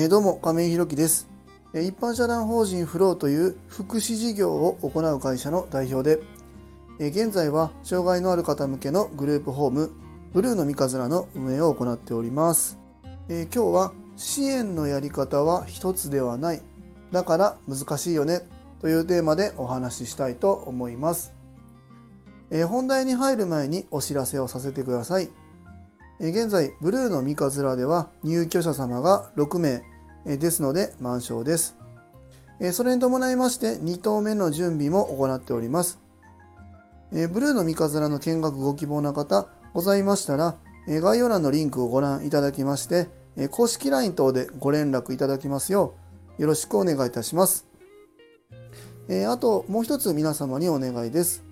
えー、どうも亀井弘樹です。え一般社団法人フローという福祉事業を行う会社の代表でえ、現在は障害のある方向けのグループホームブルーの三日面の運営を行っております。え今日は支援のやり方は一つではない。だから難しいよねというテーマでお話ししたいと思います。え本題に入る前にお知らせをさせてください。現在、ブルーの三日面では入居者様が6名ですので満床です。それに伴いまして2棟目の準備も行っております。ブルーの三日面の見学ご希望な方ございましたら、概要欄のリンクをご覧いただきまして、公式 LINE 等でご連絡いただきますようよろしくお願いいたします。あともう一つ皆様にお願いです。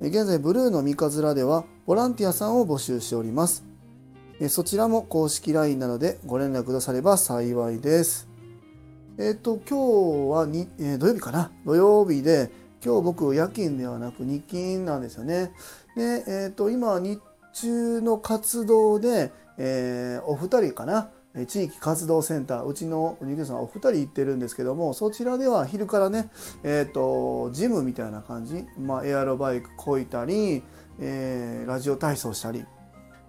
現在ブルーの三日面ではボランティアさんを募集しております。そちらも公式 LINE なのでご連絡くだされば幸いです。えっ、ー、と、今日はに、えー、土曜日かな？土曜日で、今日僕夜勤ではなく日勤なんですよね。で、えっ、ー、と、今日中の活動で、えお二人かな？地域活動センター、うちのお肉さんお二人行ってるんですけども、そちらでは昼からね、えっ、と、ジムみたいな感じ、まあ、エアロバイクこいたり、えラジオ体操したり、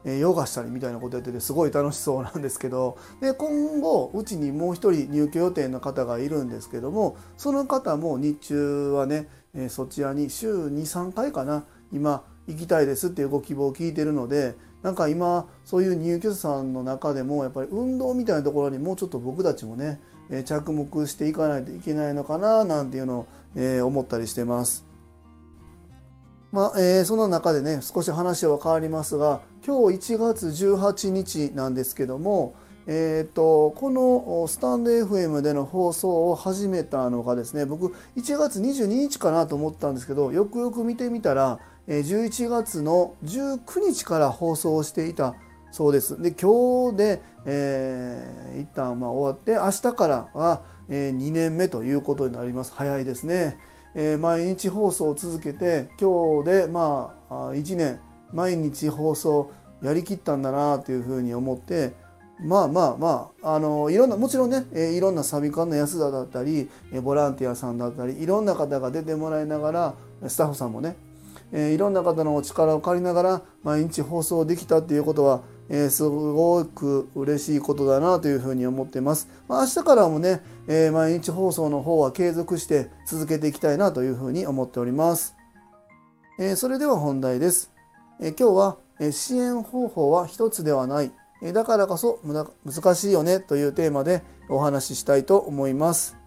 ヨガしたりみたいなことやっててすごい楽しそうなんですけど で今後うちにもう一人入居予定の方がいるんですけどもその方も日中はねそちらに週23回かな今行きたいですっていうご希望を聞いてるのでなんか今そういう入居者さんの中でもやっぱり運動みたいなところにもうちょっと僕たちもね着目していかないといけないのかななんていうのを思ったりしてます。まあえー、その中でね少し話は変わりますが今日1月18日なんですけども、えーと、このスタンド FM での放送を始めたのがですね僕1月22日かなと思ったんですけどよくよく見てみたら11月の19日から放送をしていたそうです。で今日で、えー、一旦まあ終わって明日からは、2年目ということになります早いですね。えー、毎日放送を続けて今日でまあ1年毎日放送やりきったんだなというふうに思ってまあまあまああのいろんなもちろんね、えいろんなサビ館の安田だったりえボランティアさんだったりいろんな方が出てもらいながらスタッフさんもね、えいろんな方のお力を借りながら毎日放送できたっていうことは、えすごく嬉しいことだなというふうに思ってます。まあ、明日からもね、え毎日放送の方は継続して続けていきたいなというふうに思っております。えそれでは本題です。え今日はえ支援方法は一つではないえだからこそ難しいよねというテーマでお話ししたいと思います。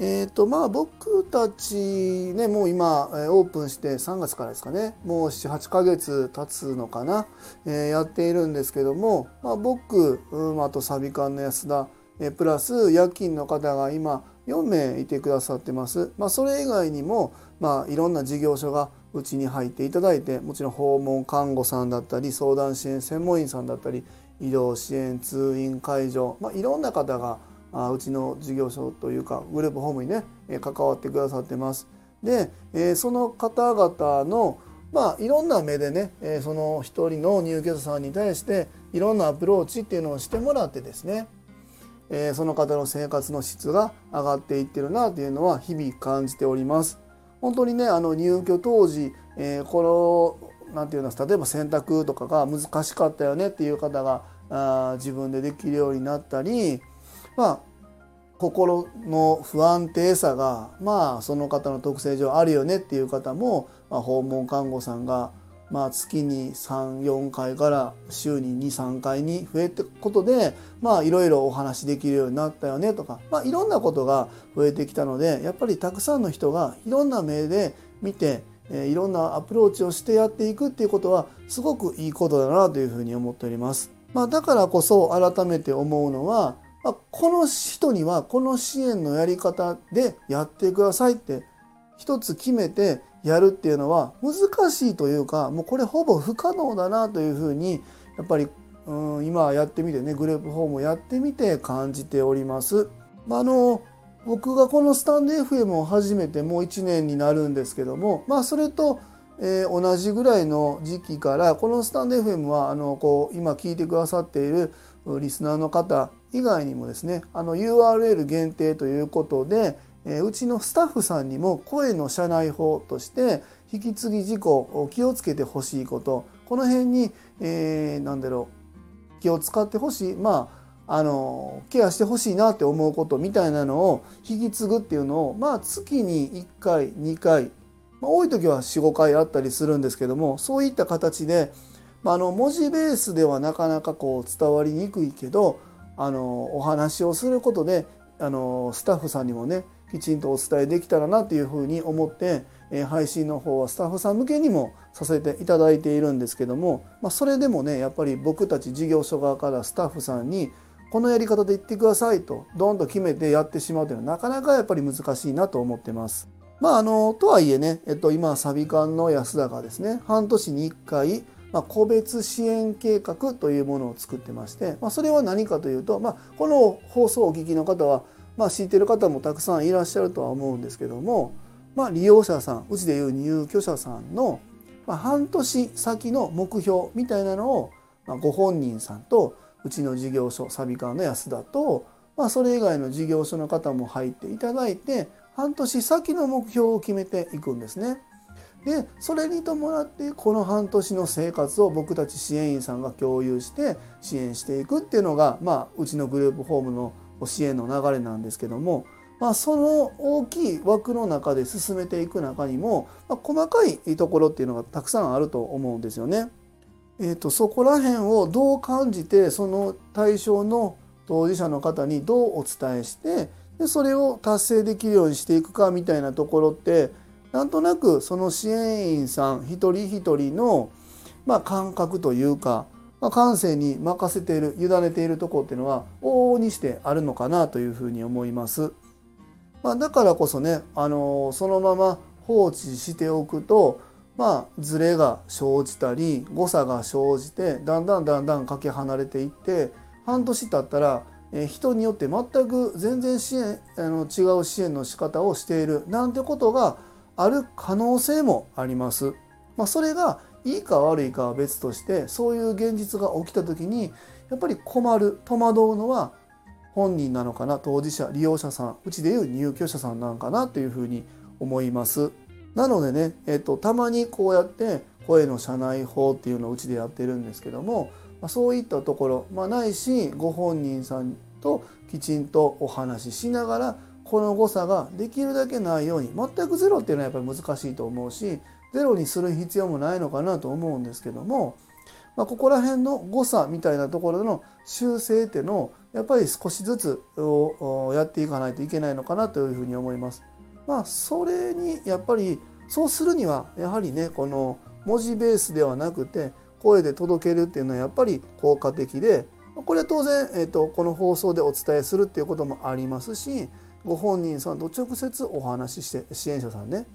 えーとまあ、僕たちねもう今オープンして3月からですかねもう78ヶ月経つのかな、えー、やっているんですけども、まあ、僕、うん、あとサビ館の安田、えー、プラス夜勤の方が今4名いてくださってます。まあ、それ以外にも、まあ、いろんな事業所がうちに入っていただいてもちろん訪問看護さんだったり相談支援専門員さんだったり移動支援通院介助、まあ、いろんな方があうちの事業所というかグループホームにねえ関わってくださってます。で、えー、その方々のまあいろんな目でね、えー、その一人の入居者さんに対していろんなアプローチっていうのをしてもらってですね、えー、その方の生活の質が上がっていってるなというのは日々感じております。本当にねあの入居当時、えー、この何て言うんです例えば洗濯とかが難しかったよねっていう方があ自分でできるようになったりまあ心の不安定さがまあその方の特性上あるよねっていう方も、まあ、訪問看護さんがまあ、月に34回から週に23回に増えていくことでまあいろいろお話できるようになったよねとか、まあ、いろんなことが増えてきたのでやっぱりたくさんの人がいろんな目で見ていろんなアプローチをしてやっていくっていうことはすごくいいことだなというふうに思っております。まあ、だからこそ改めて思うのは、あ、この人にはこの支援のやり方でやってくださいって一つ決めてやるっていうのは難しいというかもうこれほぼ不可能だなというふうにやっぱりうん今やってみてねグループホームをやってみて感じております。まあの僕がこのスタンド FM を始めてもう1年になるんですけどもまあそれと、えー、同じぐらいの時期からこのスタンド FM はあのこう今聞いてくださっているリスナーの方以外にもですねあの URL 限定ということで、えうちのスタッフさんにも声の社内法として引き継ぎ事項を気をつけてほしいことこの辺に、えー、何だろう気を使ってほしいまああのケアしてほしいなって思うことみたいなのを引き継ぐっていうのをまあ月に1回2回、まあ、多い時は45回あったりするんですけどもそういった形で、まあ、あの文字ベースではなかなかこう伝わりにくいけどあのお話をすることであのスタッフさんにもねきちんとお伝えできたらなというふうに思ってえ配信の方はスタッフさん向けにもさせていただいているんですけども、まあ、それでもねやっぱり僕たち事業所側からスタッフさんにこのやり方で言ってくださいとドンと決めてやってしまうというのはなかなかやっぱり難しいなと思ってます。まああのとはいえね、えっと、今サビ館の安田がですね半年に1回まあ、個別支援計画というものを作ってまして、まあ、それは何かというと、まあ、この放送をお聞きの方は、まあ、知ってる方もたくさんいらっしゃるとは思うんですけども、まあ、利用者さんうちでいう入居者さんの、まあ、半年先の目標みたいなのを、まあ、ご本人さんとうちの事業所サビカーの安田と、まあ、それ以外の事業所の方も入っていただいて半年先の目標を決めていくんですね。でそれに伴ってこの半年の生活を僕たち支援員さんが共有して支援していくっていうのが、まあ、うちのグループホームの支援の流れなんですけどもまあ、その大きい枠の中で進めていく中にも、まあ、細かいところっていうのがたくさんあると思うんですよね。えーと、そこら辺をどう感じてその対象の当事者の方にどうお伝えしてでそれを達成できるようにしていくかみたいなところってなんとなくその支援員さん一人一人の、まあ、感覚というか、まあ、感性に任せている委ねているところっていうのは往々にしてあるのかなというふうに思います。まあ、だからこそね、あのそのまま放置しておくと、まあ、ズレが生じたり誤差が生じてだんだんだんだんかけ離れていって半年経ったら人によって全く全然支援あの違う支援の仕方をしているなんてことがある可能性もあります。まあ、それがいいか悪いかは別としてそういう現実が起きた時にやっぱり困る戸惑うのは本人なのかな当事者利用者さんうちでいう入居者さんなんかなというふうに思いますなのでね、えっと、たまにこうやって声の社内法っていうのをうちでやってるんですけども、まあ、そういったところ、まあ、ないしご本人さんときちんとお話ししながらこの誤差ができるだけないように全くゼロっていうのはやっぱり難しいと思うしゼロにする必要もないのかなと思うんですけどもまあ、ここら辺の誤差みたいなところでの修正っていうのをやっぱり少しずつやっていかないといけないのかなというふうに思います。まあ、それにやっぱりそうするにはやはりねこの文字ベースではなくて声で届けるっていうのはやっぱり効果的でこれは当然、えーと、この放送でお伝えするっていうこともありますしご本人さんと直接お話しして支援者さんね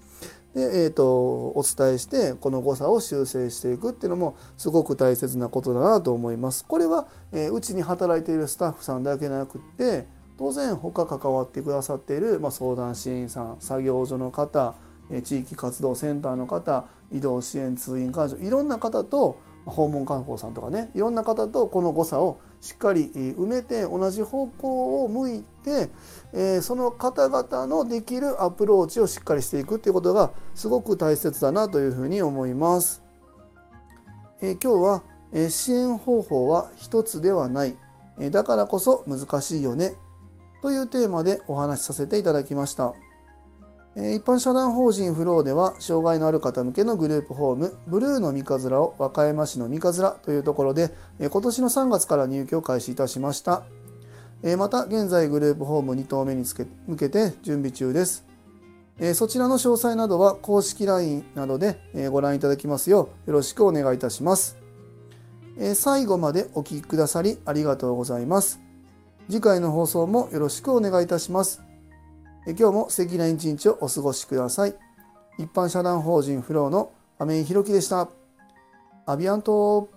で、えーと、お伝えしてこの誤差を修正していくっていうのもすごく大切なことだなと思います。これは、えー、うちに働いているスタッフさんだけでなくって当然他関わってくださっている、まあ、相談支援さん作業所の方地域活動センターの方移動支援通院幹事いろんな方と訪問看護さんとかねいろんな方とこの誤差をしっかり埋めて同じ方向を向いて、えその方々のできるアプローチをしっかりしていくっていうことがすごく大切だなというふうに思います。え今日は、え支援方法は一つではない、えだからこそ難しいよねというテーマでお話しさせていただきました。一般社団法人フローでは障害のある方向けのグループホームブルーの三日面を和歌山市の三日面というところで今年の3月から入居を開始いたしました。また現在グループホーム2棟目に向けて準備中です。そちらの詳細などは公式 LINE などでご覧いただきますようよろしくお願いいたします。最後までお聴きくださりありがとうございます。次回の放送もよろしくお願いいたします。今日も素敵な一日をお過ごしください。一般社団法人フローの亀井宏樹でした。アビアント